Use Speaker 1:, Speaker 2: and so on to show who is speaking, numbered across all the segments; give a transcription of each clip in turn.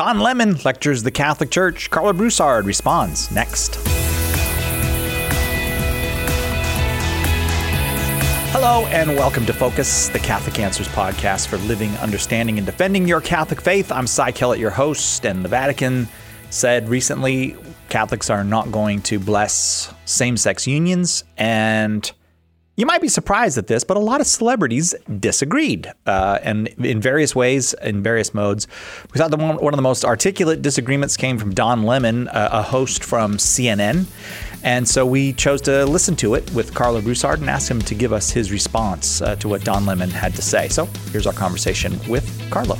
Speaker 1: Don Lemon lectures the Catholic Church. Karlo Broussard responds next. Hello, and welcome to Focus, the Catholic Answers podcast for living, understanding, and defending your Catholic faith. I'm Cy Kellett, your host, and the Vatican said recently Catholics are not going to bless same sex unions. And you might be surprised at this, but a lot of celebrities disagreed, uh, and in various ways, in various modes. We thought the one, one of the most articulate disagreements came from Don Lemon, uh, a host from CNN. And so we chose to listen to it with Karlo Broussard and ask him to give us his response uh, to what Don Lemon had to say. So here's our conversation with Karlo.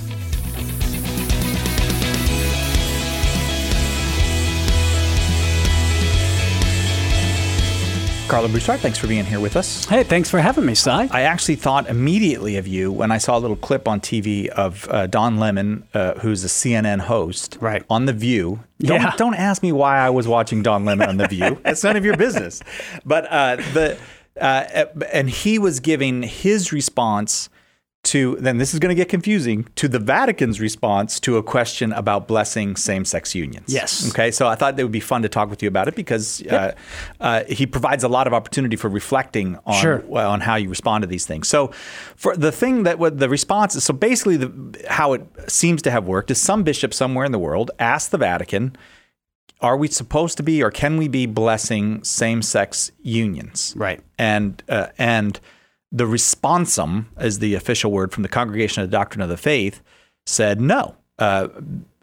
Speaker 1: Karlo Broussard, thanks for being here with us.
Speaker 2: Hey, thanks for having me, Cy.
Speaker 1: I actually thought immediately of you when I saw a little clip on TV of uh, Don Lemon, uh, who's a CNN host,
Speaker 2: right.
Speaker 1: on The View. Don't,
Speaker 2: Yeah.
Speaker 1: don't ask me why I was watching Don Lemon on The View. it's none of your business. But uh, the uh, and he was giving his response to then this is going to get confusing to the Vatican's response to a question about blessing same-sex unions.
Speaker 2: Yes.
Speaker 1: Okay. So I thought it would be fun to talk with you about it because uh, uh, he provides a lot of opportunity for reflecting on
Speaker 2: Sure.
Speaker 1: well, on how you respond to these things. So, for the thing that what the response is, so basically, the, how it seems to have worked is some bishop somewhere in the world asked the Vatican, "Are we supposed to be, or can we be blessing same-sex unions?"
Speaker 2: Right.
Speaker 1: And uh, and the responsum, is the official word from the Congregation of the Doctrine of the Faith, said no. Uh,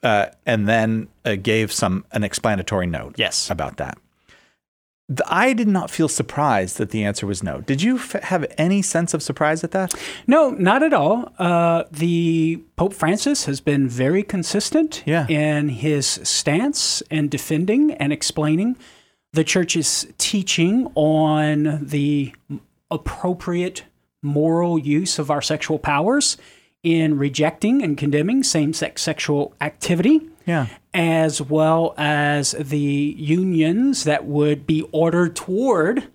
Speaker 1: uh, and then uh, gave some an explanatory note
Speaker 2: Yes.
Speaker 1: about that. The- I did not feel surprised that the answer was no. Did you f- have any sense of surprise at that?
Speaker 2: No, not at all. Uh, the Pope Francis has been very consistent
Speaker 1: Yeah.
Speaker 2: in his stance and defending and explaining the church's teaching on the appropriate moral use of our sexual powers in rejecting and condemning same sex sexual activity.
Speaker 1: Yeah.
Speaker 2: as well as the unions that would be ordered toward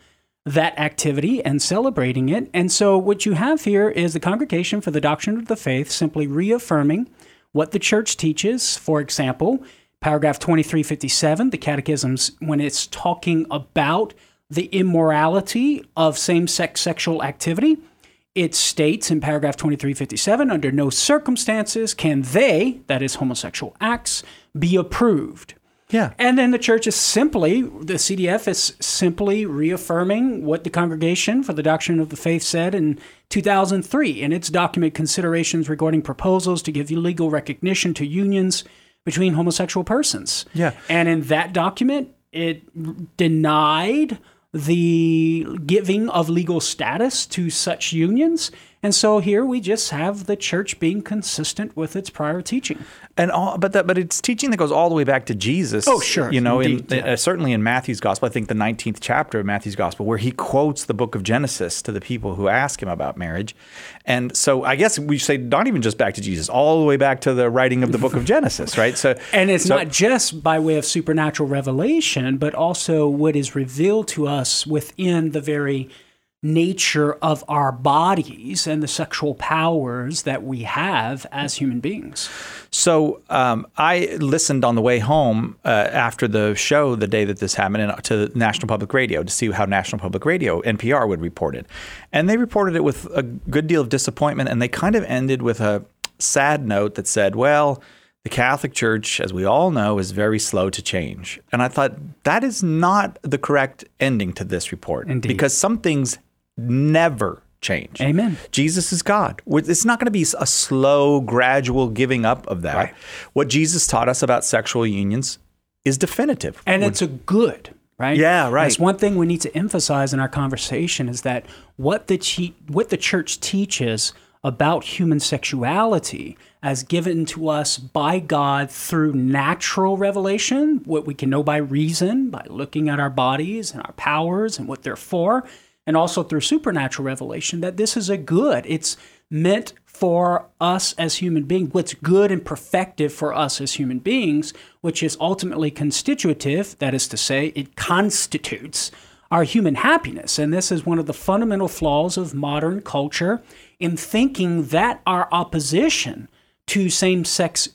Speaker 2: that activity and celebrating it. And so, what you have here is the Congregation for the Doctrine of the Faith simply reaffirming what the church teaches. For example, paragraph 2357, the catechisms, when it's talking about the immorality of same sex sexual activity, it states in paragraph 2357 under no circumstances can they, that is homosexual acts, be approved.
Speaker 1: Yeah.
Speaker 2: And then the church is simply, the CDF is simply reaffirming what the Congregation for the Doctrine of the Faith said in 2003 in its document Considerations Regarding Proposals to Give Legal Recognition to Unions Between Homosexual Persons.
Speaker 1: Yeah.
Speaker 2: And in that document, it denied the giving of legal status to such unions. And so here we just have the church being consistent with its prior teaching.
Speaker 1: And all, but that, but it's teaching that goes all the way back to Jesus.
Speaker 2: Oh, sure.
Speaker 1: You know,
Speaker 2: Indeed,
Speaker 1: in,
Speaker 2: yeah.
Speaker 1: uh, certainly in Matthew's gospel, I think the 19th chapter of Matthew's gospel, where he quotes the book of Genesis to the people who ask him about marriage. And so I guess we say not even just back to Jesus, all the way back to the writing of the book of Genesis, right? So
Speaker 2: And it's
Speaker 1: so-
Speaker 2: not just by way of supernatural revelation, but also what is revealed to us within the very nature of our bodies and the sexual powers that we have as human beings.
Speaker 1: So um, I listened on the way home uh, after the show, the day that this happened, and to National Public Radio to see how National Public Radio (NPR) would report it, and they reported it with a good deal of disappointment, and they kind of ended with a sad note that said, "Well." The Catholic Church, as we all know, is very slow to change. And I thought that is not the correct ending to this report.
Speaker 2: Indeed.
Speaker 1: Because some things never change.
Speaker 2: Amen.
Speaker 1: Jesus is God. It's not going to be a slow, gradual giving up of that.
Speaker 2: Right.
Speaker 1: What Jesus taught us about sexual unions is definitive.
Speaker 2: And it's a good, right?
Speaker 1: Yeah, right.
Speaker 2: That's one thing we need to emphasize in our conversation is that what the che- what the church teaches about human sexuality as given to us by God through natural revelation, what we can know by reason, by looking at our bodies and our powers and what they're for, and also through supernatural revelation, that this is a good. It's meant for us as human beings, what's good and perfective for us as human beings, which is ultimately constitutive, that is to say, it constitutes our human happiness. And this is one of the fundamental flaws of modern culture in thinking that our opposition to same sex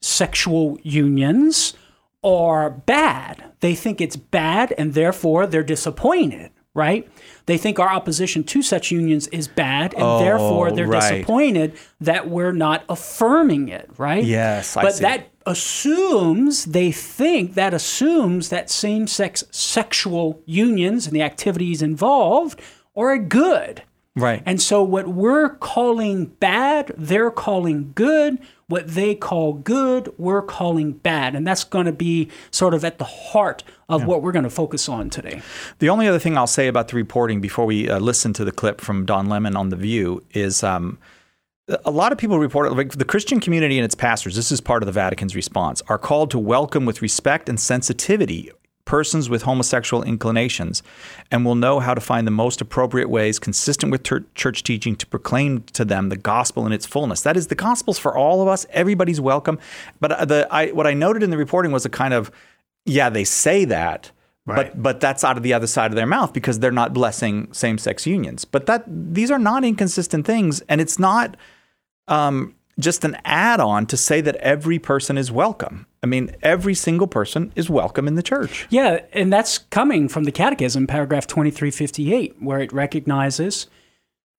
Speaker 2: sexual unions are bad. They think it's bad and therefore they're disappointed, right? They think our opposition to such unions is bad and
Speaker 1: Oh,
Speaker 2: therefore they're
Speaker 1: right.
Speaker 2: disappointed that we're not affirming it, right?
Speaker 1: Yes, I
Speaker 2: but that assumes they think that assumes that same-sex sexual unions and the activities involved are a good.
Speaker 1: Right.
Speaker 2: And so what we're calling bad, they're calling good. What they call good, we're calling bad. And that's going to be sort of at the heart of what we're going to focus on today.
Speaker 1: The only other thing I'll say about the reporting before we uh, listen to the clip from Don Lemon on The View is um, a lot of people report like the Christian community and its pastors, this is part of the Vatican's response, are called to welcome with respect and sensitivity persons with homosexual inclinations and will know how to find the most appropriate ways consistent with tur- church teaching to proclaim to them the gospel in its fullness. That is the gospel's for all of us. Everybody's welcome. But uh, the I, what I noted in the reporting was a kind of yeah, they say that,
Speaker 3: Right.
Speaker 1: but but that's out of the other side of their mouth because they're not blessing same-sex unions. But that these are not inconsistent things, and it's not um, just an add-on to say that every person is welcome. I mean, every single person is welcome in the church.
Speaker 2: Yeah, and that's coming from the Catechism, paragraph 2358, where it recognizes,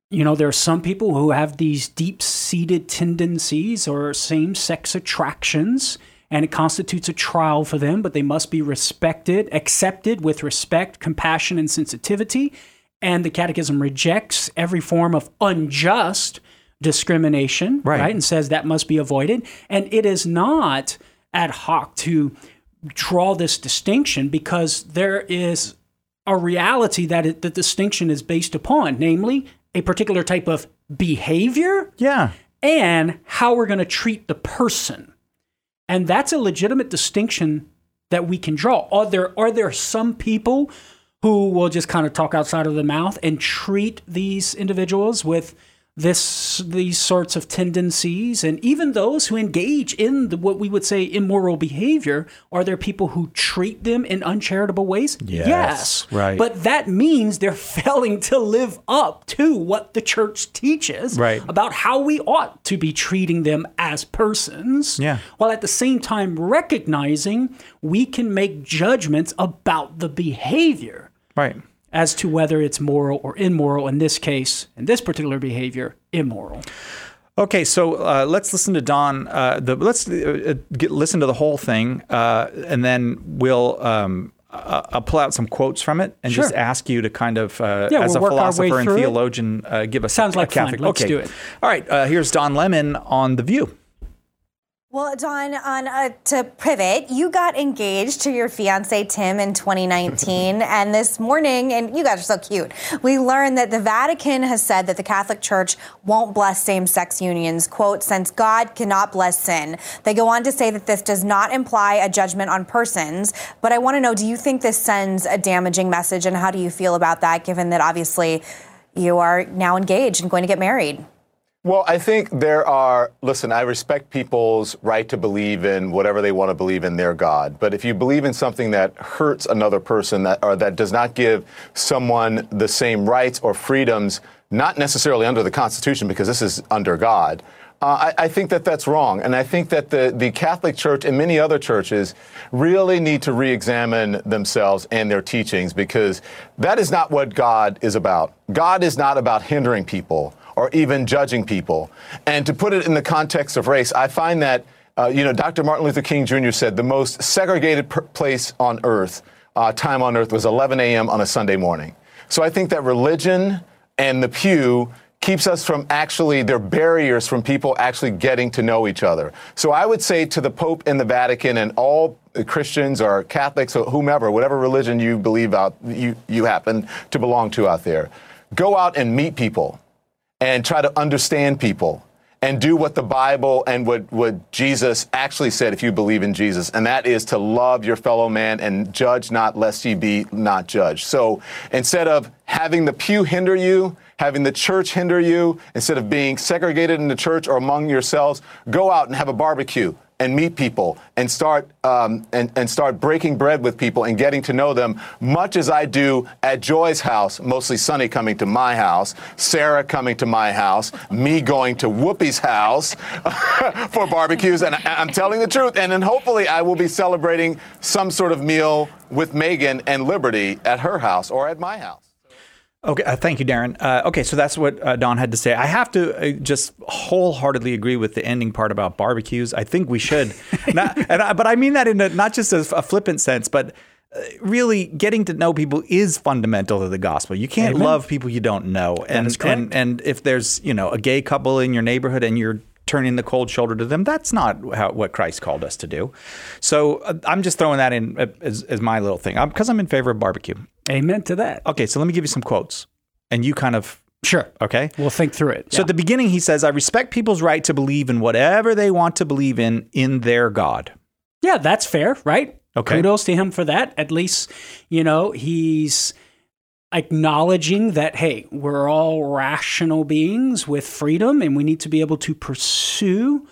Speaker 2: you know, there are some people who have these deep seated tendencies or same sex attractions, and it constitutes a trial for them, but they must be respected, accepted with respect, compassion, and sensitivity. And the Catechism rejects every form of unjust discrimination,
Speaker 1: Right.
Speaker 2: right? And says that must be avoided. And it is not ad hoc to draw this distinction because there is a reality that it, the distinction is based upon, namely a particular type of behavior
Speaker 1: Yeah.
Speaker 2: and how we're going to treat the person. And that's a legitimate distinction that we can draw. Are there are there some people who will just kind of talk outside of the mouth and treat these individuals with this these sorts of tendencies and even those who engage in the, what we would say immoral behavior are there people who treat them in uncharitable ways
Speaker 1: Yes, yes, right.
Speaker 2: but that means they're failing to live up to what the church teaches
Speaker 1: Right.
Speaker 2: about how we ought to be treating them as persons
Speaker 1: Yeah.
Speaker 2: while at the same time recognizing we can make judgments about the behavior
Speaker 1: Right.
Speaker 2: As to whether it's moral or immoral in this case in this particular behavior immoral
Speaker 1: Okay, so uh, let's listen to Don. Uh, the let's uh, get, listen to the whole thing, uh, and then we'll. Um, uh, I'll pull out some quotes from it and just ask you to kind of, uh,
Speaker 2: Yeah,
Speaker 1: as
Speaker 2: we'll
Speaker 1: a
Speaker 2: work our way
Speaker 1: philosopher and theologian, uh, give us
Speaker 2: Sounds
Speaker 1: a, a
Speaker 2: like fun.
Speaker 1: Catholic.
Speaker 2: Let's
Speaker 1: okay.
Speaker 2: do it.
Speaker 1: All right, uh, here's Don Lemon on The View.
Speaker 4: Well, Don, on uh, to pivot, you got engaged to your fiance Tim in 2019, and this morning, and you guys are so cute. We learned that the Vatican has said that the Catholic Church won't bless same-sex unions. "Quote: Since God cannot bless sin." They go on to say that this does not imply a judgment on persons. But I want to know: Do you think this sends a damaging message, and how do you feel about that? Given that obviously you are now engaged and going to get married.
Speaker 3: Well, I think there are, listen, I respect people's right to believe in whatever they want to believe in their God. But if you believe in something that hurts another person that, or that does not give someone the same rights or freedoms, not necessarily under the Constitution, because this is under God, uh, I, I think that that's wrong. And I think that the, the Catholic Church and many other churches really need to re examine themselves and their teachings because that is not what God is about. God is not about hindering people or even judging people. And to put it in the context of race, I find that, uh, you know, Dr. Martin Luther King Jr. said the most segregated per- place on earth, uh, time on earth, was 11 a.m. on a Sunday morning. So I think that religion and the pew keeps us from actually, they're barriers from people actually getting to know each other. So I would say to the Pope and the Vatican and all Christians or Catholics or whomever, whatever religion you believe out, you, you happen to belong to out there, go out and meet people and try to understand people and do what the Bible and what, what Jesus actually said if you believe in Jesus, and that is to love your fellow man and judge not lest ye be not judged. So instead of having the pew hinder you, having the church hinder you, instead of being segregated in the church or among yourselves, go out and have a barbecue and meet people and start um, and, and start breaking bread with people and getting to know them, much as I do at Joy's house, mostly Sunny coming to my house, Sarah coming to my house, me going to Whoopi's house for barbecues. And I, I'm telling the truth. And then hopefully I will be celebrating some sort of meal with Meghan and Liberty at her house or at my house.
Speaker 1: Okay, uh, thank you, Darren. Uh, okay, so that's what uh, Don had to say. I have to uh, just wholeheartedly agree with the ending part about barbecues. I think we should, not, and I, but I mean that in a, not just a, a flippant sense, but uh, really getting to know people is fundamental to the gospel. You can't
Speaker 2: Amen.
Speaker 1: love people you don't know, and and and if there's you know a gay couple in your neighborhood and you're turning the cold shoulder to them, that's not how, what Christ called us to do. So uh, I'm just throwing that in uh, as, as my little thing because I'm in favor of barbecue.
Speaker 2: Amen to that.
Speaker 1: Okay, so let me give you some quotes, and you kind of
Speaker 2: Sure.
Speaker 1: okay.
Speaker 2: We'll think through it.
Speaker 1: So at the beginning, he says, "I respect people's right to believe in whatever they want to believe in in their God."
Speaker 2: Yeah, that's fair, right?
Speaker 1: Okay.
Speaker 2: Kudos to him for that. At least, you know, he's acknowledging that, hey, we're all rational beings with freedom and we need to be able to pursue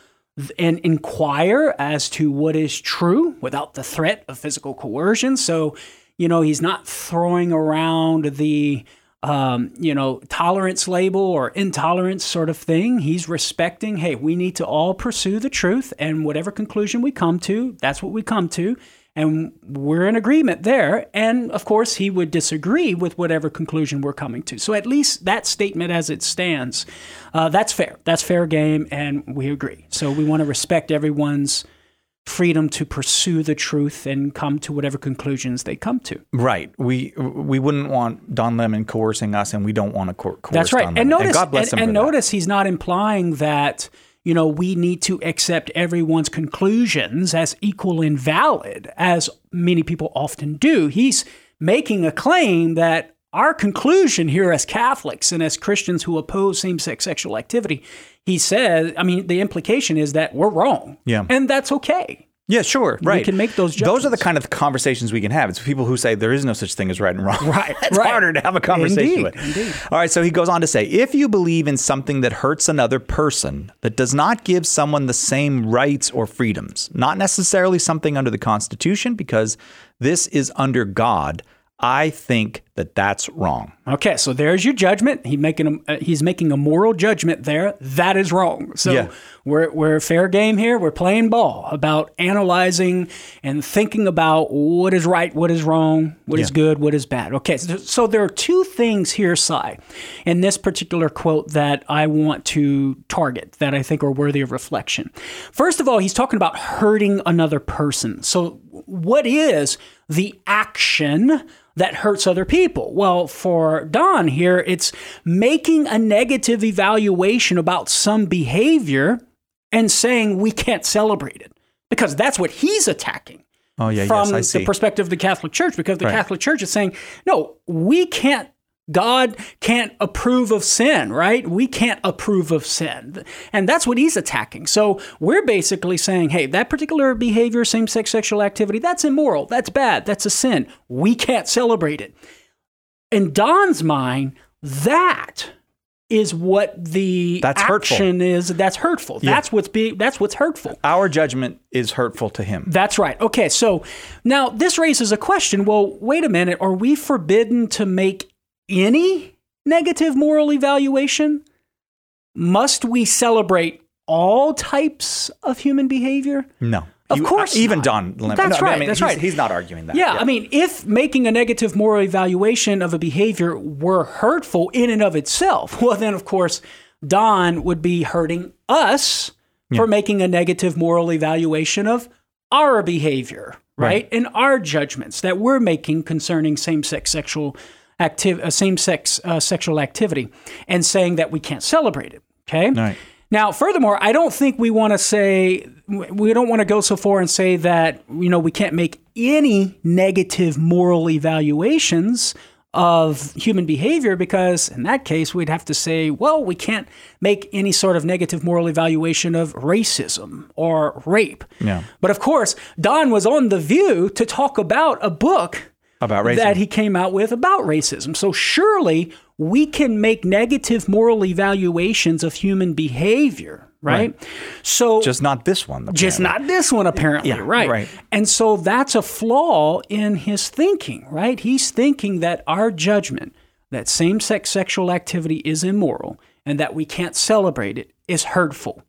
Speaker 2: and inquire as to what is true without the threat of physical coercion. So, you know, he's not throwing around the um, you know, tolerance label or intolerance sort of thing. He's respecting, hey, we need to all pursue the truth, and whatever conclusion we come to, that's what we come to. And we're in agreement there. And of course, he would disagree with whatever conclusion we're coming to. So at least that statement as it stands, uh, that's fair. That's fair game, and we agree. So we want to respect everyone's freedom to pursue the truth and come to whatever conclusions they come to.
Speaker 1: Right. We we wouldn't want Don Lemon coercing us, and we don't want to coer- coerce.
Speaker 2: That's right.
Speaker 1: Don
Speaker 2: And
Speaker 1: Lemon.
Speaker 2: notice,
Speaker 1: God bless
Speaker 2: and,
Speaker 1: him
Speaker 2: and
Speaker 1: for that.
Speaker 2: notice he's not implying that you know we need to accept everyone's conclusions as equal and valid, as many people often do. He's making a claim that our conclusion here as Catholics and as Christians who oppose same-sex sexual activity, he says, I mean, the implication is that we're wrong.
Speaker 1: Yeah.
Speaker 2: and that's okay.
Speaker 1: Yeah, sure. Right.
Speaker 2: We can make those judgments.
Speaker 1: Those are the kind of conversations we can have. It's people who say there is no such thing as right and wrong.
Speaker 2: Right,
Speaker 1: it's
Speaker 2: right.
Speaker 1: harder to have a conversation
Speaker 2: Indeed,
Speaker 1: with.
Speaker 2: indeed.
Speaker 1: All right. So he goes on to say if you believe in something that hurts another person, that does not give someone the same rights or freedoms, not necessarily something under the Constitution, because this is under God, I think that that's wrong.
Speaker 2: Okay, so there's your judgment. He making a, uh, he's making a moral judgment there. That is wrong. So
Speaker 1: Yeah.
Speaker 2: we're we're fair game here. We're playing ball about analyzing and thinking about what is right, what is wrong, what is
Speaker 1: Yeah.
Speaker 2: good, what is bad. Okay, so, so there are two things here, Cy, in this particular quote that I want to target that I think are worthy of reflection. First of all, he's talking about hurting another person. So what is the action that hurts other people? Well, for Don here, it's making a negative evaluation about some behavior and saying we can't celebrate it because that's what he's attacking
Speaker 1: Oh, yeah.
Speaker 2: from
Speaker 1: yes, I see.
Speaker 2: the perspective of the Catholic Church because the
Speaker 1: Right.
Speaker 2: Catholic Church is saying, no, we can't. God can't approve of sin, right? We can't approve of sin. And that's what he's attacking. So we're basically saying, hey, that particular behavior, same sex sexual activity, that's immoral. That's bad. That's a sin. We can't celebrate it. In Don's mind, that is what the
Speaker 1: That's hurtful.
Speaker 2: action is. That's hurtful. That's what's being that's what's hurtful.
Speaker 1: Our judgment is hurtful to him.
Speaker 2: That's right. Okay, so now this raises a question. Well, wait a minute. Are we forbidden to make any negative moral evaluation? Must we celebrate all types of human behavior?
Speaker 1: No.
Speaker 2: Of
Speaker 1: You-
Speaker 2: course
Speaker 1: uh, even. Don Lemon.
Speaker 2: That's
Speaker 1: no, I
Speaker 2: right,
Speaker 1: mean,
Speaker 2: that's
Speaker 1: he's,
Speaker 2: right.
Speaker 1: He's not arguing that.
Speaker 2: Yeah, I mean, if making a negative moral evaluation of a behavior were hurtful in and of itself, well, then of course, Don would be hurting us for making a negative moral evaluation of our behavior, right? And our judgments that we're making concerning same-sex sexual activ- uh, same-sex uh, sexual activity, and saying that we can't celebrate it. Okay.
Speaker 1: Right.
Speaker 2: Now, furthermore, I don't think we want to say we don't want to go so far and say that you know we can't make any negative moral evaluations of human behavior because in that case we'd have to say, well, we can't make any sort of negative moral evaluation of racism or rape.
Speaker 1: Yeah.
Speaker 2: But of course, Don was on the View to talk about a book
Speaker 1: About racism.
Speaker 2: that he came out with about racism. So surely we can make negative moral evaluations of human behavior right? So
Speaker 1: Just not this one.
Speaker 2: just not this one apparently
Speaker 1: Yeah,
Speaker 2: right
Speaker 1: right.
Speaker 2: and so that's a flaw in his thinking right he's thinking that our judgment that same-sex sexual activity is immoral and that we can't celebrate it is hurtful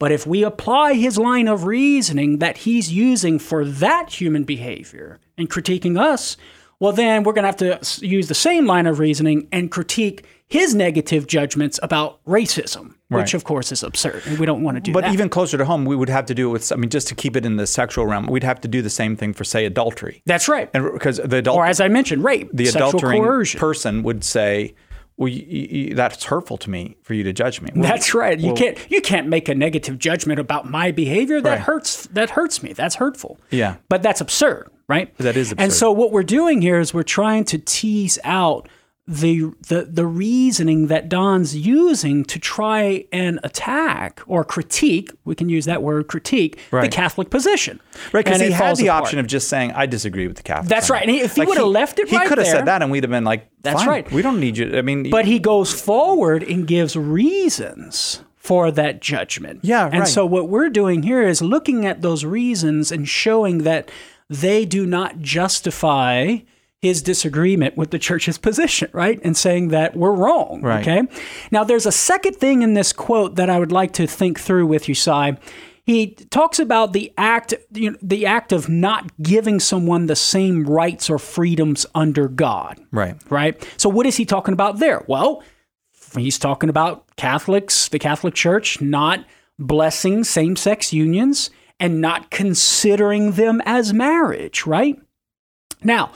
Speaker 2: but if we apply his line of reasoning that he's using for that human behavior and critiquing us well then we're going to have to use the same line of reasoning and critique his negative judgments about racism which of course is absurd and we don't want to do that.
Speaker 1: But
Speaker 2: that
Speaker 1: even closer to home, we would have to do it with. I mean, just to keep it in the sexual realm, we'd have to do the same thing for, say, adultery.
Speaker 2: that's right
Speaker 1: And because the adult,
Speaker 2: or as I mentioned, rape,
Speaker 1: the
Speaker 2: sexual
Speaker 1: adultering
Speaker 2: coercion.
Speaker 1: person would say, "Well, y y that's hurtful to me for you to judge me." Well,
Speaker 2: That's right. You
Speaker 1: well,
Speaker 2: can't you can't make a negative judgment about my behavior. That
Speaker 1: Right.
Speaker 2: hurts. That hurts me. That's hurtful.
Speaker 1: Yeah.
Speaker 2: But that's absurd, right?
Speaker 1: That is absurd.
Speaker 2: And so what we're doing here is we're trying to tease out the the the reasoning that Don's using to try and attack or critique. We can use that word critique the Catholic position.
Speaker 1: Right, because he had the
Speaker 2: apart.
Speaker 1: option of just saying, "I disagree with the Catholic."
Speaker 2: That's right. And he- if he would've left it
Speaker 1: he
Speaker 2: right
Speaker 1: could have said that, and we'd have been like,
Speaker 2: That's right.
Speaker 1: We don't need you." I mean,
Speaker 2: But he goes forward and gives reasons for that judgment.
Speaker 1: Yeah,
Speaker 2: And so what we're doing here is looking at those reasons and showing that they do not justify his disagreement with the church's position, right? And saying that we're wrong.
Speaker 1: Right.
Speaker 2: Okay. Now there's a second thing in this quote that I would like to think through with you, Cy. He talks about the act, you know, the act of not giving someone the same rights or freedoms under God
Speaker 1: right.
Speaker 2: right? So what is he talking about there? Well, he's talking about Catholics, the Catholic Church not blessing same-sex unions and not considering them as marriage, right? Now,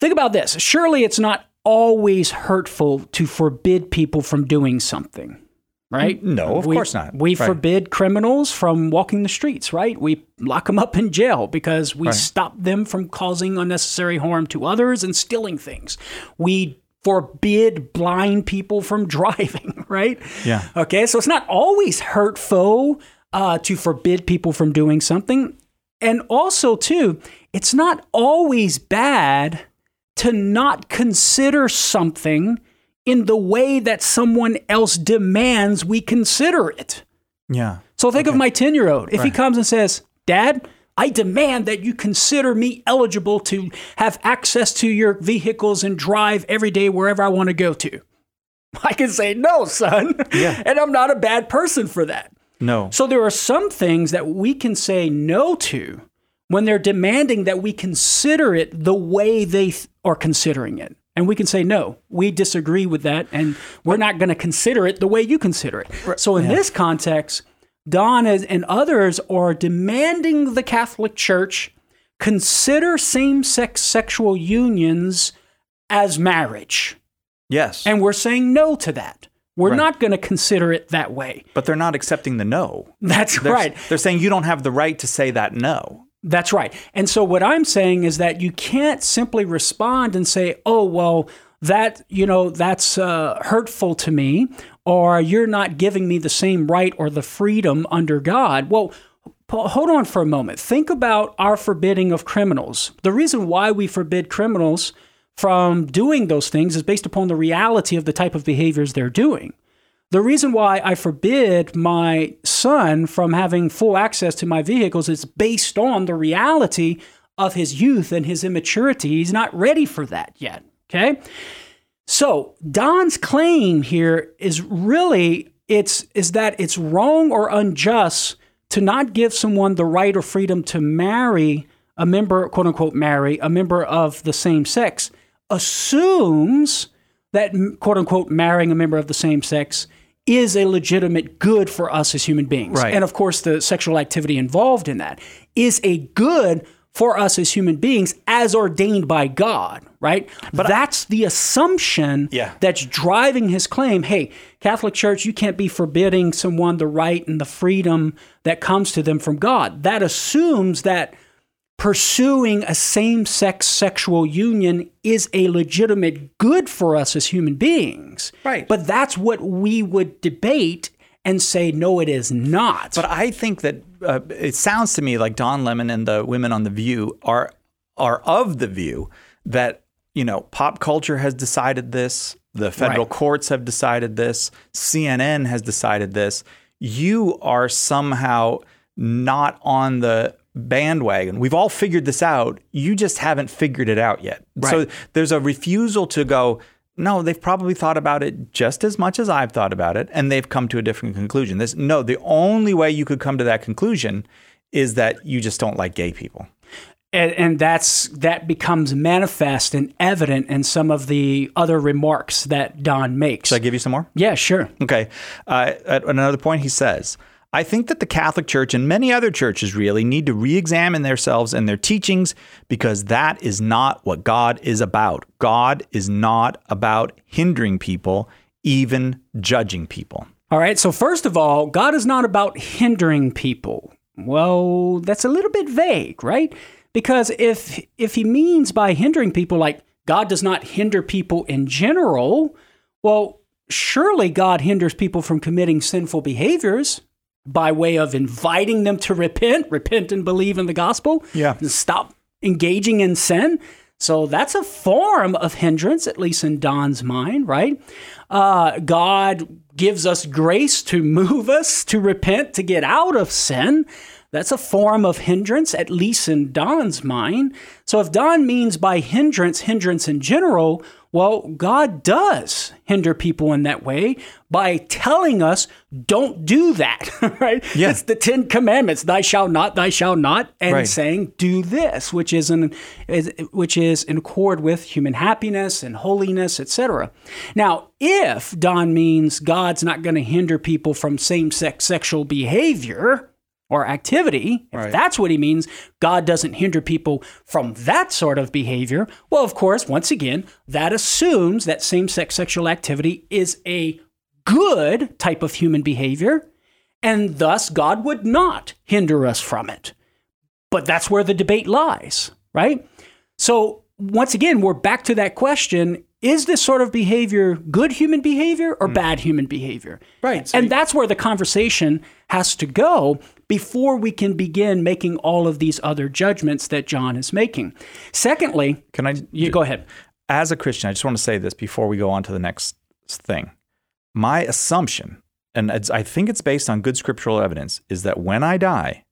Speaker 2: think about this. Surely it's not always hurtful to forbid people from doing something. Right?
Speaker 1: No, of
Speaker 2: We-
Speaker 1: course not.
Speaker 2: We
Speaker 1: Right.
Speaker 2: forbid criminals from walking the streets, right? We lock them up in jail because we stop them from causing unnecessary harm to others and stealing things. We forbid blind people from driving, right?
Speaker 1: Yeah.
Speaker 2: Okay, so it's not always hurtful uh, to forbid people from doing something. And also, too, it's not always bad to not consider something in the way that someone else demands we consider it.
Speaker 1: Yeah.
Speaker 2: So think of my 10 year old. If he comes and says, Dad, I demand that you consider me eligible to have access to your vehicles and drive every day wherever I want to go to. I can say, No, son.
Speaker 1: Yeah.
Speaker 2: and I'm not a bad person for that.
Speaker 1: No.
Speaker 2: So there are some things that we can say no to when they're demanding that we consider it the way they th- are considering it. And we can say, no, we disagree with that, and we're not going to consider it the way you consider it. So, in this context, Don and others are demanding the Catholic Church consider same sex sexual unions as marriage.
Speaker 1: yes.
Speaker 2: And we're saying no to that. We're
Speaker 1: Right.
Speaker 2: not going to consider it that way.
Speaker 1: but they're not accepting the no.
Speaker 2: That's
Speaker 1: They're,
Speaker 2: right.
Speaker 1: They're saying you don't have the right to say that no.
Speaker 2: That's right. And so what I'm saying is that you can't simply respond and say, "Oh, well, that, you know, that's uh, hurtful to me," or "You're not giving me the same right or the freedom under God." Well, hold on for a moment. Think about our forbidding of criminals. The reason why we forbid criminals from doing those things is based upon the reality of the type of behaviors they're doing. The reason why I forbid my son from having full access to my vehicles is based on the reality of his youth and his immaturity. He's not ready for that yet. Okay? So, Don's claim here is really it's is that it's wrong or unjust to not give someone the right or freedom to marry a member, quote unquote, marry a member of the same sex, assumes that quote unquote marrying a member of the same sex is a legitimate good for us as human beings.
Speaker 1: Right.
Speaker 2: And of course, the sexual activity involved in that is a good for us as human beings as ordained by God, right? But that's the assumption
Speaker 1: Yeah.
Speaker 2: that's driving his claim. Hey, Catholic Church, you can't be forbidding someone the right and the freedom that comes to them from God. That assumes that pursuing a same sex sexual union is a legitimate good for us as human beings.
Speaker 1: Right.
Speaker 2: But that's what we would debate and say, no, it is not.
Speaker 1: But I think that uh, it sounds to me like Don Lemon and the women on the View are are of the view that you know pop culture has decided this, the federal
Speaker 2: Right.
Speaker 1: courts have decided this, CNN has decided this. you are somehow not on the bandwagon. We've all figured this out. You just haven't figured it out yet. So there's a refusal to go, no, they've probably thought about it just as much as I've thought about it, and they've come to a different conclusion. This no, the only way you could come to that conclusion is that you just don't like gay people.
Speaker 2: and, and that's that becomes manifest and evident in some of the other remarks that Don makes.
Speaker 1: Should I give you some more?
Speaker 2: yeah, sure.
Speaker 1: Okay. Uh, at another point, he says, I think that the Catholic Church and many other churches really need to re examine themselves and their teachings because that is not what God is about. God is not about hindering people, even judging people.
Speaker 2: All right. So first of all, God is not about hindering people. Well, that's a little bit vague, right? Because if if he means by hindering people like God does not hinder people in general, well, surely God hinders people from committing sinful behaviors by way of inviting them to repent, repent and believe in the gospel,
Speaker 1: Yeah.
Speaker 2: and stop engaging in sin. So that's a form of hindrance, at least in Don's mind, right? Uh, God gives us grace to move us to repent, to get out of sin. That's a form of hindrance, at least in Don's mind. So if Don means by hindrance, hindrance in general, well, God does hinder people in that way by telling us, don't do that, right?
Speaker 1: Yeah.
Speaker 2: It's the Ten Commandments, thy shalt not, thy shalt not, and
Speaker 1: Right.
Speaker 2: saying, do this, which is, in, is, which is in accord with human happiness and holiness, etc. Now, if Don means God's not going to hinder people from same-sex sexual behavior, or activity, if
Speaker 1: Right.
Speaker 2: that's what he means, God doesn't hinder people from that sort of behavior. Well, of course, once again, that assumes that same sex sexual activity is a good type of human behavior, and thus God would not hinder us from it. But that's where the debate lies, right? So, once again, we're back to that question is this sort of behavior good human behavior or hmm. bad human behavior?
Speaker 1: Right, so
Speaker 2: and
Speaker 1: you-
Speaker 2: that's where the conversation has to go before we can begin making all of these other judgments that John is making. Secondly,
Speaker 1: Can I?
Speaker 2: you go ahead.
Speaker 1: As a Christian, I just want to say this before we go on to the next thing. My assumption, and it's, I think it's based on good scriptural evidence, is that when I die,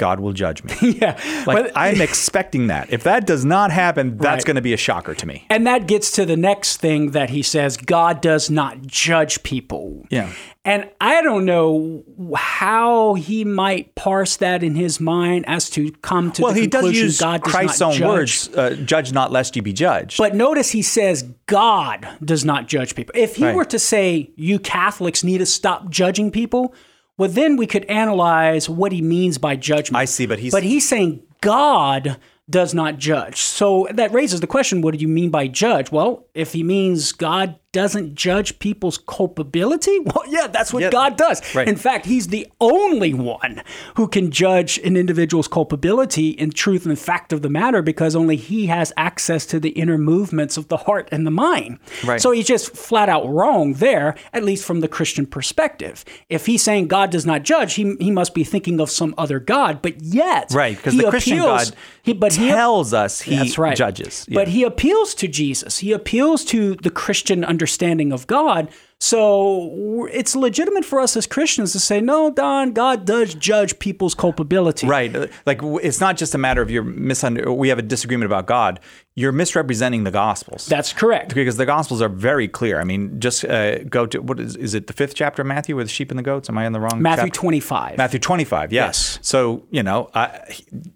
Speaker 1: God will judge me.
Speaker 2: yeah.
Speaker 1: Like
Speaker 2: But-
Speaker 1: I'm expecting that. If that does not happen, that's
Speaker 2: Right.
Speaker 1: going to be a shocker to me.
Speaker 2: and that gets to the next thing that he says God does not judge people.
Speaker 1: Yeah.
Speaker 2: And I don't know how he might parse that in his mind as to come to
Speaker 1: Well,
Speaker 2: the
Speaker 1: he does
Speaker 2: conclusion
Speaker 1: use
Speaker 2: God does
Speaker 1: Christ's
Speaker 2: not
Speaker 1: own
Speaker 2: judge.
Speaker 1: words, uh, "Judge not, lest you be judged."
Speaker 2: But notice he says God does not judge people. If he
Speaker 1: Right.
Speaker 2: were to say you Catholics need to stop judging people, well then we could analyze what he means by judgment.
Speaker 1: I see, but he's-
Speaker 2: But he's saying God does not judge. So that raises the question what do you mean by judge? Well, if he means God doesn't judge people's culpability, well, yeah, that's what
Speaker 1: Yeah,
Speaker 2: God does.
Speaker 1: right.
Speaker 2: In fact, he's the only one who can judge an individual's culpability in truth and fact of the matter because only he has access to the inner movements of the heart and the mind.
Speaker 1: Right.
Speaker 2: So he's just flat out wrong there, at least from the Christian perspective. If he's saying God does not judge, he, he must be thinking of some other God, but yet
Speaker 1: Right, because
Speaker 2: he
Speaker 1: the Christian
Speaker 2: appeals-
Speaker 1: God
Speaker 2: he, but he,
Speaker 1: tells us he
Speaker 2: right.
Speaker 1: judges.
Speaker 2: But he appeals to Jesus. He appeals to the Christian understanding of God. So it's legitimate for us as Christians to say, no, Don, God does judge people's culpability.
Speaker 1: Right. Like it's not just a matter of your misunder. We have a disagreement about God. You're misrepresenting the Gospels.
Speaker 2: That's correct.
Speaker 1: because the Gospels are very clear. I mean, just uh, go to what is is it the fifth chapter of Matthew with the sheep and the goats? Am I in the wrong?
Speaker 2: Matthew
Speaker 1: chapter?
Speaker 2: 25.
Speaker 1: Matthew 25, yes.
Speaker 2: Yes.
Speaker 1: So, you know, I,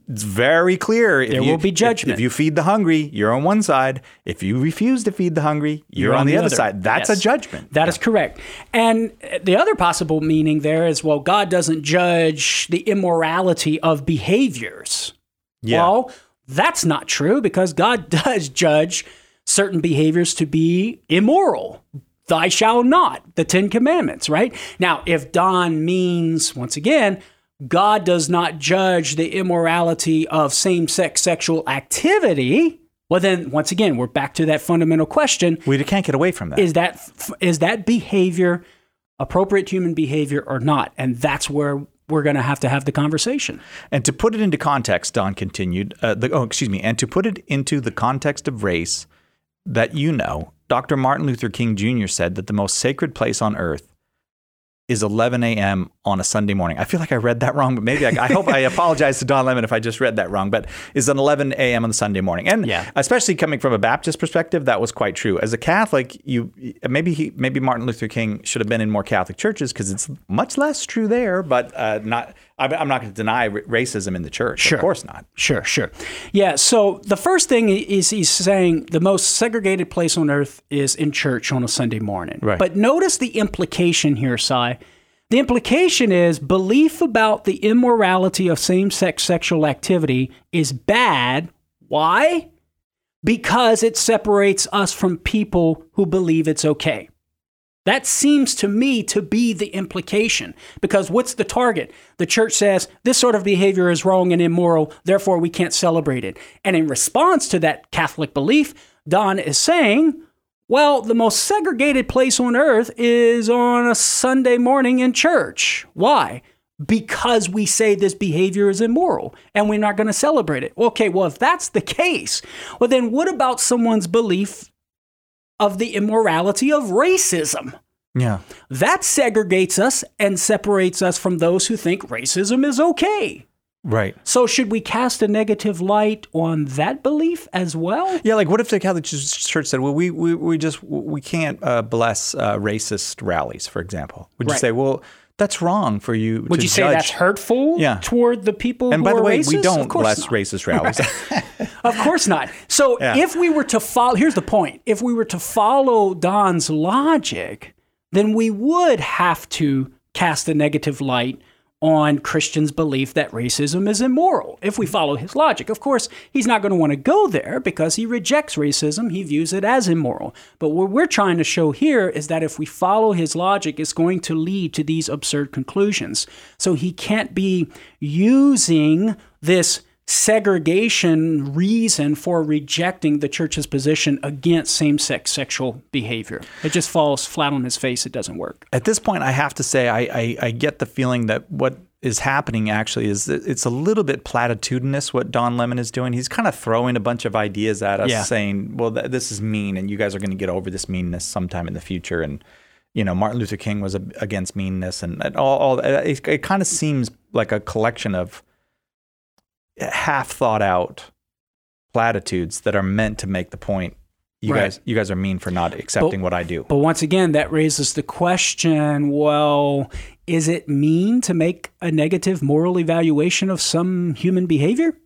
Speaker 1: it's very clear. If
Speaker 2: There
Speaker 1: you,
Speaker 2: will be judgment.
Speaker 1: If, you feed the hungry, you're on one side. If you refuse to feed the hungry, you're, on, the, other, side. That's
Speaker 2: Yes.
Speaker 1: a judgment.
Speaker 2: That is correct. And the other possible meaning there is well, God doesn't judge the immorality of behaviors.
Speaker 1: Yeah.
Speaker 2: Well, that's not true because God does judge certain behaviors to be immoral. Thou shalt not, the Ten Commandments, right? Now, if Don means, once again, God does not judge the immorality of same sex sexual activity, well, then, once again, we're back to that fundamental question
Speaker 1: we can't get away from that.
Speaker 2: is that is that behavior appropriate human behavior or not and that's where we're going to have to have the conversation
Speaker 1: And to put it into context, Don continued, uh, the, oh, excuse me, and to put it into the context of race that you know, Dr. Martin Luther King Jr. said that the most sacred place on earth is 11 a.m. on a Sunday morning. I feel like I read that wrong, but maybe I, I hope I apologize to Don Lemon if I just read that wrong. But is an 11 a.m. on the Sunday morning, and
Speaker 2: Yeah.
Speaker 1: especially coming from a Baptist perspective, that was quite true. As a Catholic, you maybe he, maybe Martin Luther King should have been in more Catholic churches because it's much less true there. But uh, not, I'm, I'm not going to deny racism in the church.
Speaker 2: Sure.
Speaker 1: Of course not.
Speaker 2: Sure, sure. Yeah, so the first thing is he's saying the most segregated place on earth is in church on a Sunday morning.
Speaker 1: Right.
Speaker 2: But notice the implication here, Cy. The implication is belief about the immorality of same sex sexual activity is bad. Why? Because it separates us from people who believe it's okay. That seems to me to be the implication. Because what's the target? The church says this sort of behavior is wrong and immoral, therefore we can't celebrate it. And in response to that Catholic belief, Don is saying, well, the most segregated place on earth is on a Sunday morning in church. Why? Because we say this behavior is immoral and we're not going to celebrate it. Okay, well, if that's the case, well, then what about someone's belief of the immorality of racism?
Speaker 1: Yeah.
Speaker 2: That segregates us and separates us from those who think racism is okay.
Speaker 1: Right.
Speaker 2: So, should we cast a negative light on that belief as well?
Speaker 1: Yeah, like what if the Catholic Church said, "Well, we we, we just we can't uh, bless uh, racist rallies," for example? Would you say, "Well, that's wrong for you"?
Speaker 2: Would you say
Speaker 1: judge?
Speaker 2: that's hurtful
Speaker 1: Yeah.
Speaker 2: toward the people who are not?
Speaker 1: And by the way,
Speaker 2: racist?
Speaker 1: we don't bless
Speaker 2: not.
Speaker 1: racist rallies.
Speaker 2: Of course not. So
Speaker 1: Yeah.
Speaker 2: if we were to follow, here's the point: if we were to follow Don's logic, then we would have to cast a negative light on Christians' belief that racism is immoral. If we follow his logic, of course, he's not going to want to go there because he rejects racism. He views it as immoral. But what we're trying to show here is that if we follow his logic, it's going to lead to these absurd conclusions. So he can't be using this segregation reason for rejecting the church's position against same sex sexual behavior. It just falls flat on his face. It doesn't work.
Speaker 1: At this point, I have to say, I, I, I get the feeling that what is happening actually is it's a little bit platitudinous what Don Lemon is doing. He's kind of throwing a bunch of ideas at us,
Speaker 2: Yeah.
Speaker 1: saying, "Well, th- this is mean, and you guys are going to get over this meanness sometime in the future." And you know, Martin Luther King was a, against meanness, and, and all. all it, it kind of seems like a collection of half thought out platitudes that are meant to make the point. You
Speaker 2: Right.
Speaker 1: guys, you guys are mean for not accepting what I do.
Speaker 2: But once again, that raises the question well, is it mean to make a negative moral evaluation of some human behavior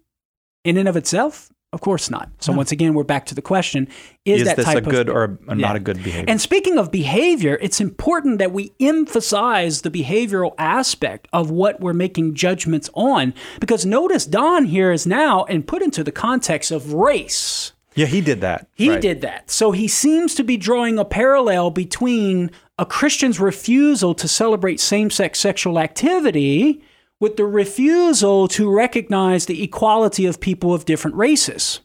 Speaker 2: in and of itself? Of course not. So once again, we're back to the question: Is,
Speaker 1: Is
Speaker 2: that
Speaker 1: this
Speaker 2: type
Speaker 1: a
Speaker 2: of
Speaker 1: good or a- not
Speaker 2: Yeah.
Speaker 1: a good behavior?
Speaker 2: And speaking of behavior, it's important that we emphasize the behavioral aspect of what we're making judgments on. Because notice Don here is now and put into the context of race.
Speaker 1: Yeah, he did that.
Speaker 2: He
Speaker 1: Right.
Speaker 2: did that. So he seems to be drawing a parallel between a Christian's refusal to celebrate same sex sexual activity with the refusal to recognize the equality of people of different races.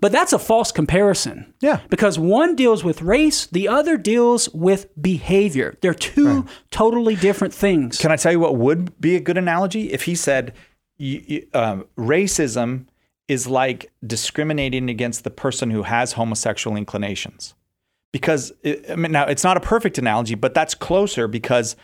Speaker 2: But that's a false comparison.
Speaker 1: Yeah.
Speaker 2: Because one deals with race, the other deals with behavior. They're two totally different things.
Speaker 1: Can I tell you what would be a good analogy? If he said y- y- um, racism is like discriminating against the person who has homosexual inclinations. Because, it, I mean, now it's not a perfect analogy, but that's closer because,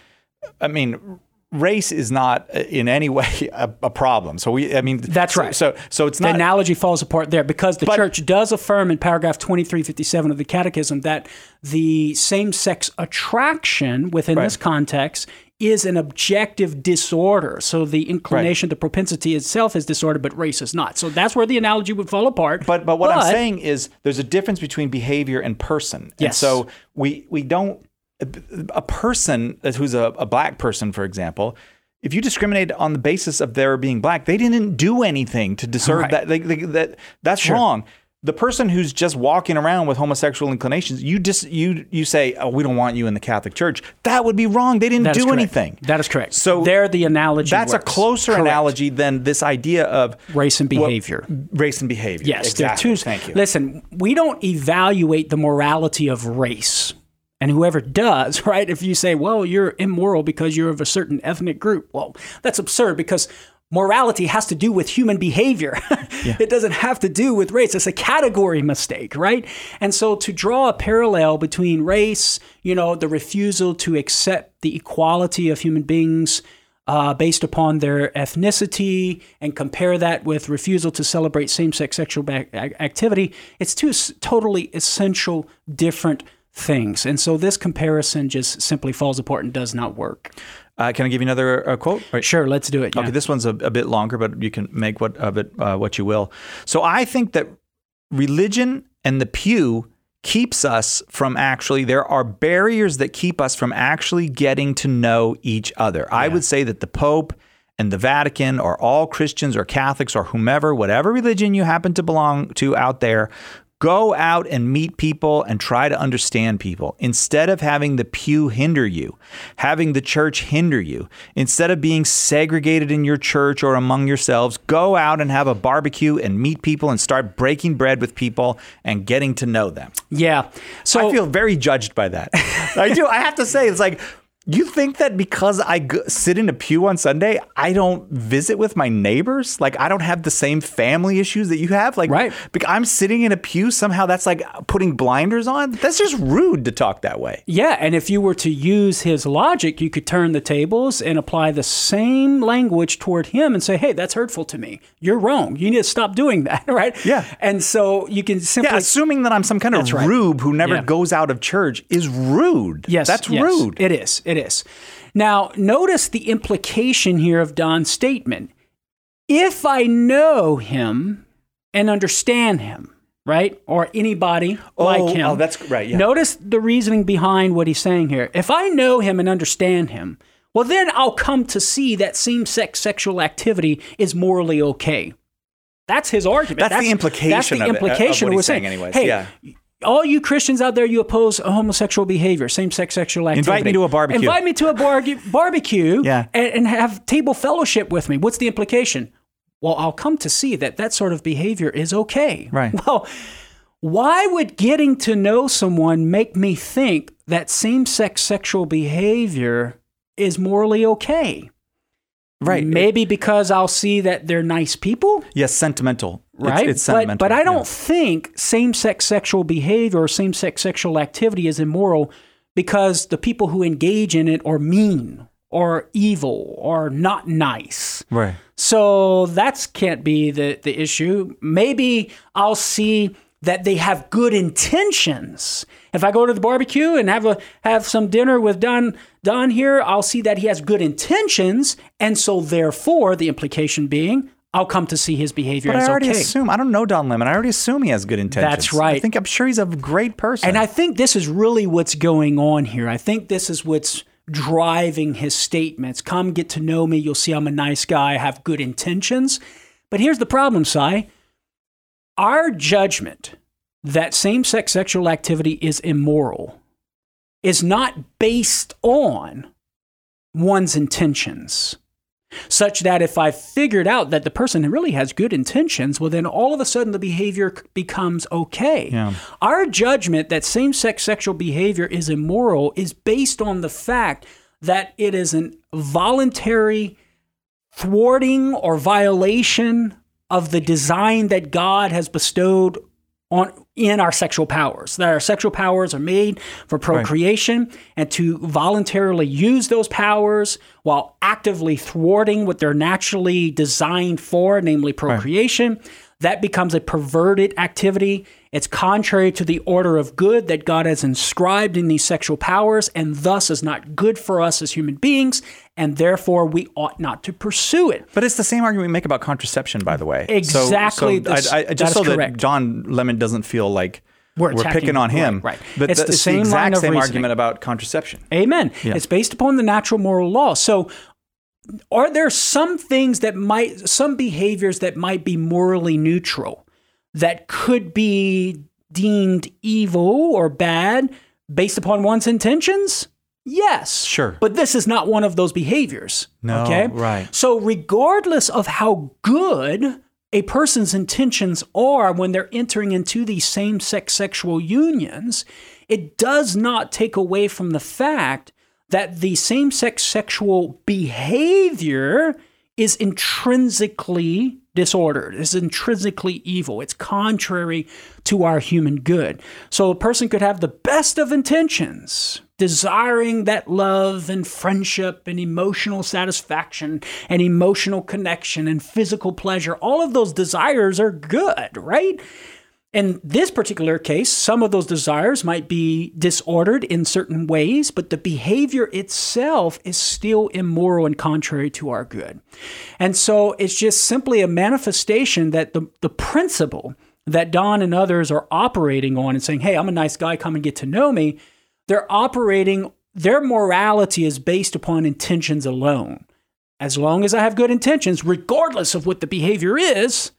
Speaker 1: I mean, race is not uh, in any way a, a problem. So we, I mean,
Speaker 2: That's
Speaker 1: so-
Speaker 2: right.
Speaker 1: So, so it's not the
Speaker 2: analogy falls apart there because the
Speaker 1: But-
Speaker 2: church does affirm in paragraph 2357 of the catechism that the same-sex attraction within this context is an objective disorder so the inclination the propensity itself is disorder but race is not so that's where the analogy would fall apart
Speaker 1: But but what I'm saying is there's a difference between behavior and person. And so we we don't a person uh, who's a, a black person, for example. If you discriminate on the basis of their being black, they didn't do anything to deserve
Speaker 2: Right.
Speaker 1: that. They, they, that that's wrong. The person who's just walking around with homosexual inclinations, you just you you say, "Oh, we don't want you in the Catholic Church." That would be wrong. They didn't
Speaker 2: That
Speaker 1: do
Speaker 2: correct.
Speaker 1: anything.
Speaker 2: that is correct
Speaker 1: So
Speaker 2: there the analogy
Speaker 1: That's a closer
Speaker 2: Correct.
Speaker 1: analogy than this idea of
Speaker 2: race and
Speaker 1: well,
Speaker 2: behavior
Speaker 1: race and behavior.
Speaker 2: Yes,
Speaker 1: exactly.
Speaker 2: there are two.
Speaker 1: Thank you.
Speaker 2: Listen, we don't evaluate the morality of race. And whoever does, right? If you say, well, you're immoral because you're of a certain ethnic group, well, that's absurd because morality has to do with human behavior. it doesn't have to do with race. It's a category mistake, right? And so to draw a parallel between race, you know, the refusal to accept the equality of human beings uh, based upon their ethnicity and compare that with refusal to celebrate same sex sexual activity, it's two totally essential different things. And so this comparison just simply falls apart and does not work.
Speaker 1: Uh, can I give you another uh, quote? Right.
Speaker 2: Sure, let's do it. yeah.
Speaker 1: Okay, this one's a, a bit longer, but you can make what of it uh, what you will. So I think that religion and the pew keeps us from actually there are barriers that keep us from actually getting to know each other. I would say that the Pope and the Vatican or all Christians or Catholics or whomever, whatever religion you happen to belong to out there, go out and meet people and try to understand people instead of having the pew hinder you, having the church hinder you. Instead of being segregated in your church or among yourselves, go out and have a barbecue and meet people and start breaking bread with people and getting to know them.
Speaker 2: Yeah. So
Speaker 1: I feel very judged by that. I do. I have to say, it's like, you think that because I g- sit in a pew on Sunday, I don't visit with my neighbors? Like, I don't have the same family issues that you have? Like,
Speaker 2: Right.
Speaker 1: I'm sitting in a pew, somehow that's like putting blinders on? That's just rude to talk that way.
Speaker 2: Yeah, and if you were to use his logic, you could turn the tables and apply the same language toward him and say, "Hey, that's hurtful to me. You're wrong. You need to stop doing that." Right?
Speaker 1: Yeah.
Speaker 2: And so you can simply
Speaker 1: Yeah, assuming that I'm some kind of
Speaker 2: right.
Speaker 1: rube who never
Speaker 2: Yeah.
Speaker 1: goes out of church is rude.
Speaker 2: Yes,
Speaker 1: That's
Speaker 2: yes,
Speaker 1: rude.
Speaker 2: It is. It is. Now, notice the implication here of Don's statement. If I know him and understand him, right, or anybody
Speaker 1: oh, like
Speaker 2: him,
Speaker 1: oh, that's- right, yeah.
Speaker 2: Notice the reasoning behind what he's saying here. If I know him and understand him, well, then I'll come to see that same-sex sexual activity is morally okay. That's his argument.
Speaker 1: That's the implication
Speaker 2: That's the
Speaker 1: of it- uh,
Speaker 2: of
Speaker 1: what he's saying
Speaker 2: saying.
Speaker 1: anyways,
Speaker 2: Hey,
Speaker 1: yeah.
Speaker 2: All you Christians out there, you oppose homosexual behavior, same-sex sexual activity.
Speaker 1: Invite me to a barbecue.
Speaker 2: Invite me to a bar- barbecue.
Speaker 1: Yeah.
Speaker 2: and, and have table fellowship with me. What's the implication? Well, I'll come to see that that sort of behavior is okay.
Speaker 1: Right.
Speaker 2: Well, why would getting to know someone make me think that same-sex sexual behavior is morally okay?
Speaker 1: Right.
Speaker 2: Maybe because I'll see that they're nice people
Speaker 1: yes, sentimental. It's-
Speaker 2: right?
Speaker 1: It's,
Speaker 2: but,
Speaker 1: sentimental.
Speaker 2: but I don't
Speaker 1: yeah.
Speaker 2: think same sex sexual behavior or same sex sexual activity is immoral because the people who engage in it are mean or evil or not nice.
Speaker 1: Right.
Speaker 2: So that can't be the, the issue. Maybe I'll see that they have good intentions. If I go to the barbecue and have a have some dinner with Don Don here, I'll see that he has good intentions, and so therefore the implication being I'll come to see his behavior
Speaker 1: But
Speaker 2: as
Speaker 1: I already
Speaker 2: okay.
Speaker 1: assume I don't know Don Lemon. I already assume he has good intentions.
Speaker 2: That's right.
Speaker 1: I think I'm sure he's a great person.
Speaker 2: And I think this is really what's going on here. I think this is what's driving his statements. Come get to know me. You'll see I'm a nice guy. I have good intentions. But here's the problem, Cy. Our judgment that same sex sexual activity is immoral is not based on one's intentions. Such that if I figured out that the person really has good intentions, well, then all of a sudden the behavior becomes okay.
Speaker 1: Yeah.
Speaker 2: Our judgment that same sex sexual behavior is immoral is based on the fact that it is an voluntary thwarting or violation of the design that God has bestowed on in our sexual powers. That our sexual powers are made for procreation and to voluntarily use those powers while actively thwarting what they're naturally designed for, namely procreation. That becomes a perverted activity. It's contrary to the order of good that God has inscribed in these sexual powers, and thus is not good for us as human beings, and therefore we ought not to pursue it.
Speaker 1: But it's the same argument we make about contraception, by the way.
Speaker 2: Exactly.
Speaker 1: So,
Speaker 2: That's-
Speaker 1: I, I, just so that. John Lemon doesn't feel like
Speaker 2: We're
Speaker 1: we're, picking on him.
Speaker 2: right, right.
Speaker 1: But
Speaker 2: It's
Speaker 1: the,
Speaker 2: the
Speaker 1: it's
Speaker 2: same
Speaker 1: the exact same
Speaker 2: reasoning.
Speaker 1: argument about contraception.
Speaker 2: Amen. It's based upon the natural moral law. So, are there some things that might, some behaviors that might be morally neutral that could be deemed evil or bad based upon one's intentions? Yes.
Speaker 1: Sure.
Speaker 2: But this is not one of those behaviors.
Speaker 1: No,
Speaker 2: Okay.
Speaker 1: right.
Speaker 2: So, regardless of how good a person's intentions are when they're entering into these same sex sexual unions, it does not take away from the fact that the same sex sexual behavior is intrinsically disordered, is intrinsically evil. It's contrary to our human good. So a person could have the best of intentions, desiring that love and friendship and emotional satisfaction and emotional connection and physical pleasure. All of those desires are good, right? In this particular case, some of those desires might be disordered in certain ways, but the behavior itself is still immoral and contrary to our good. And so it's just simply a manifestation that the, the principle that Don and others are operating on and saying, hey, I'm a nice guy, come and get to know me, they're operating, their morality is based upon intentions alone. As long as I have good intentions, regardless of what the behavior is,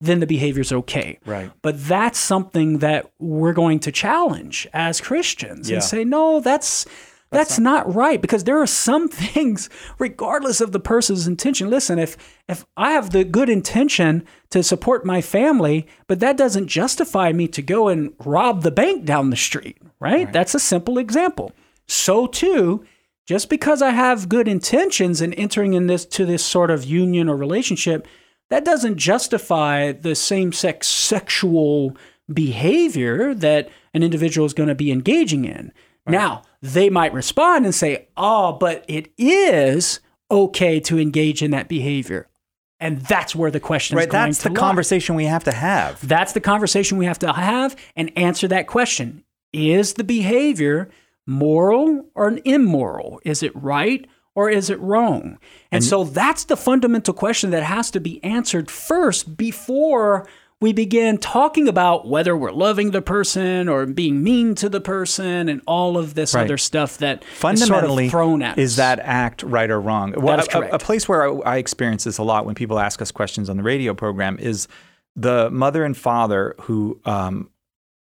Speaker 2: then the behavior's okay.
Speaker 1: Right.
Speaker 2: But that's something that we're going to challenge as Christians
Speaker 1: Yeah.
Speaker 2: and say, no, that's that's, not, right because there are some things, regardless of the person's intention. Listen, if if I have the good intention to support my family, but that doesn't justify me to go and rob the bank down the street, right? That's a simple example. So too, just because I have good intentions in entering in this to this sort of union or relationship, that doesn't justify the same sex sexual behavior that an individual is going to be engaging in. Now, they might respond and say, oh, but it is okay to engage in that behavior. And that's where the question is
Speaker 1: Right.
Speaker 2: going
Speaker 1: That's the
Speaker 2: lie.
Speaker 1: conversation we have to have.
Speaker 2: That's the conversation we have to have and answer that question. Is the behavior moral or immoral? Is it right or is it wrong? And, so that's the fundamental question that has to be answered first before we begin talking about whether we're loving the person or being mean to the person and all of this
Speaker 1: Right.
Speaker 2: other stuff that
Speaker 1: fundamentally
Speaker 2: is sort of thrown at
Speaker 1: is
Speaker 2: us.
Speaker 1: that act right or wrong Well, a- A, place where I, I experience this a lot when people ask us questions on the radio program is the mother and father who um,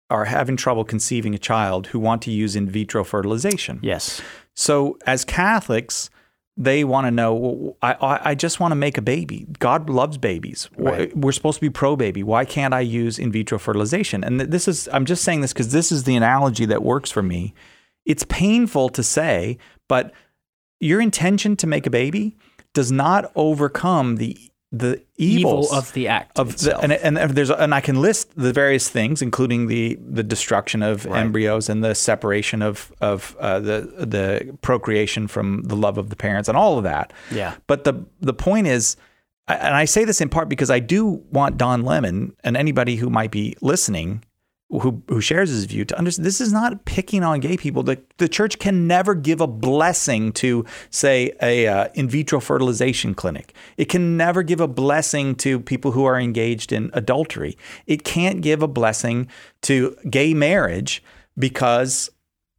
Speaker 1: are having trouble conceiving a child who want to use in vitro fertilization
Speaker 2: yes.
Speaker 1: so as catholics they want to know I, I I just want to make a baby. God loves babies.
Speaker 2: Right.
Speaker 1: we're supposed to be pro baby. Why can't i use in vitro fertilization? And this is i'm just saying this because this is the analogy that works for me. It's painful to say but your intention to make a baby does not overcome the the evils
Speaker 2: Evil of the act
Speaker 1: of the, and, and there's and I can list the various things, including the the destruction of embryos and the separation of of uh, the the procreation from the love of the parents and all of that.
Speaker 2: Yeah.
Speaker 1: But the the point is, and I say this in part because I do want Don Lemon and anybody who might be listening. Who, who shares his view to understand this is not picking on gay people. The, the church can never give a blessing to, say, a uh, in vitro fertilization clinic. It can never give a blessing to people who are engaged in adultery. It can't give a blessing to gay marriage because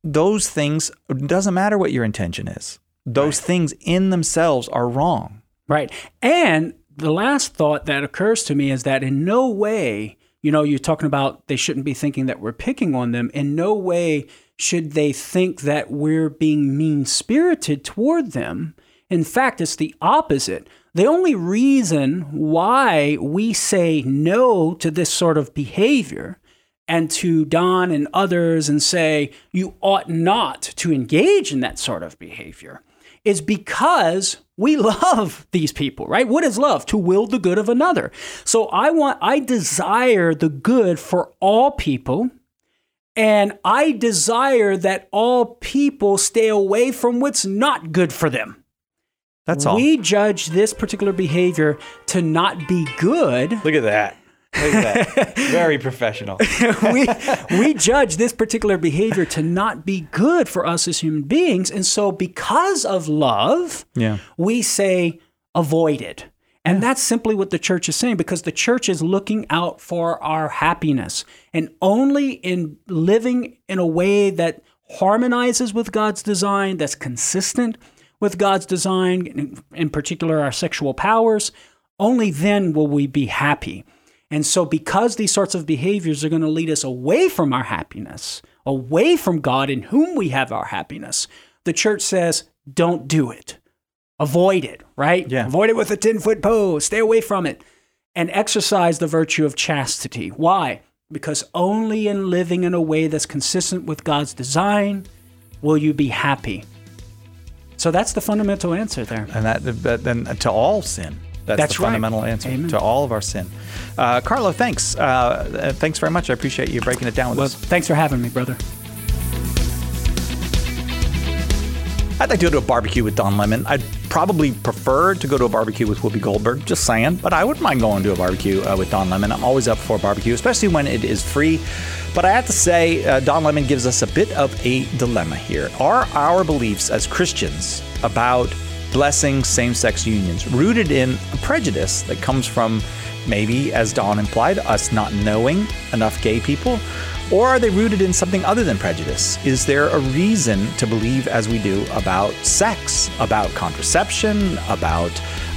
Speaker 1: those things it doesn't matter what your intention is. Those things in themselves are wrong.
Speaker 2: Right. And the last thought that occurs to me is that in no way, you know, you're talking about they shouldn't be thinking that we're picking on them. In no way should they think that we're being mean spirited toward them. In fact, it's the opposite. The only reason why we say no to this sort of behavior and to Don and others and say you ought not to engage in that sort of behavior is because we love these people, right? What is love? To will the good of another. So I want, I desire the good for all people. And I desire that all people stay away from what's not good for them.
Speaker 1: That's all.
Speaker 2: We judge this particular behavior to not be good
Speaker 1: Look at that. Look at that. Very professional.
Speaker 2: we we judge this particular behavior to not be good for us as human beings and so because of love
Speaker 1: Yeah.
Speaker 2: we say avoid it and that's simply what the church is saying because the church is looking out for our happiness and only in living in a way that harmonizes with God's design that's consistent with God's design in, in particular our sexual powers only then will we be happy and so, because these sorts of behaviors are going to lead us away from our happiness, away from God in whom we have our happiness, the church says, don't do it. Avoid it, right?
Speaker 1: Yeah.
Speaker 2: Avoid it with a 10 foot pole. Stay away from it. And exercise the virtue of chastity. Why? Because only in living in a way that's consistent with God's design will you be happy. So that's the fundamental answer there.
Speaker 1: And that, that then to all sin. That's,
Speaker 2: That's
Speaker 1: the
Speaker 2: right.
Speaker 1: fundamental answer
Speaker 2: Amen.
Speaker 1: to all of our sin. Uh, Karlo, thanks. Uh, thanks very much. I appreciate you breaking it down with
Speaker 2: Well,
Speaker 1: us.
Speaker 2: thanks for having me, brother.
Speaker 1: I'd like to go to a barbecue with Don Lemon. I'd probably prefer to go to a barbecue with Whoopi Goldberg, just saying, but I wouldn't mind going to a barbecue uh, with Don Lemon. I'm always up for a barbecue, especially when it is free. But I have to say, uh, Don Lemon gives us a bit of a dilemma here. Are our beliefs as Christians about blessing same sex unions rooted in a prejudice that comes from maybe, as Don implied, us not knowing enough gay people? Or are they rooted in something other than prejudice? Is there a reason to believe as we do about sex, about contraception, about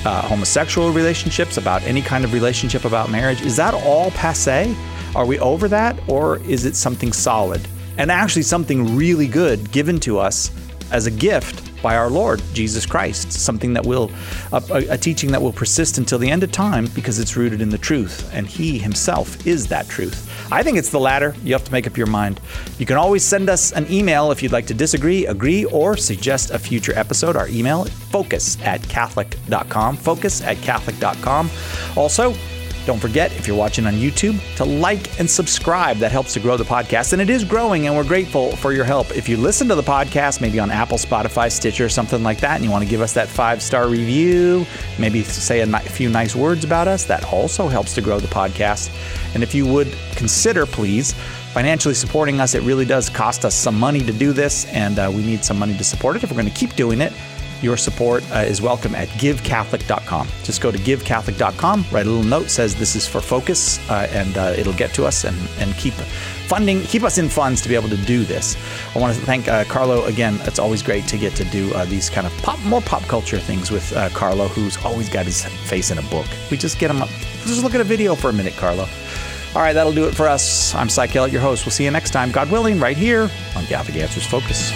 Speaker 1: uh, homosexual relationships, about any kind of relationship, about marriage? Is that all passe? Are we over that? Or is it something solid and actually something really good given to us as a gift by our Lord Jesus Christ, something that will, a, a, teaching that will persist until the end of time because it's rooted in the truth, and He Himself is that truth. I think it's the latter. You have to make up your mind. You can always send us an email if you'd like to disagree, agree, or suggest a future episode. Our email focus at catholic.com. Focus at catholic.com. Also, don't forget, if you're watching on YouTube, to like and subscribe. That helps to grow the podcast. And it is growing, and we're grateful for your help. If you listen to the podcast, maybe on Apple, Spotify, Stitcher, or something like that, and you want to give us that five star review, maybe say a few nice words about us, that also helps to grow the podcast. And if you would consider, please, financially supporting us, it really does cost us some money to do this, and uh, we need some money to support it if we're going to keep doing it. Your support uh, is welcome at givecatholic.com. Just go to givecatholic.com, write a little note says this is for focus, uh, and uh, it'll get to us and, and keep funding, keep us in funds to be able to do this. I want to thank uh, Karlo again. It's always great to get to do uh, these kind of pop, more pop culture things with uh, Karlo, who's always got his face in a book. We just get him up. Just look at a video for a minute, Karlo. All right, that'll do it for us. I'm Kellet, your host. We'll see you next time, God willing, right here on Catholic Answers Focus.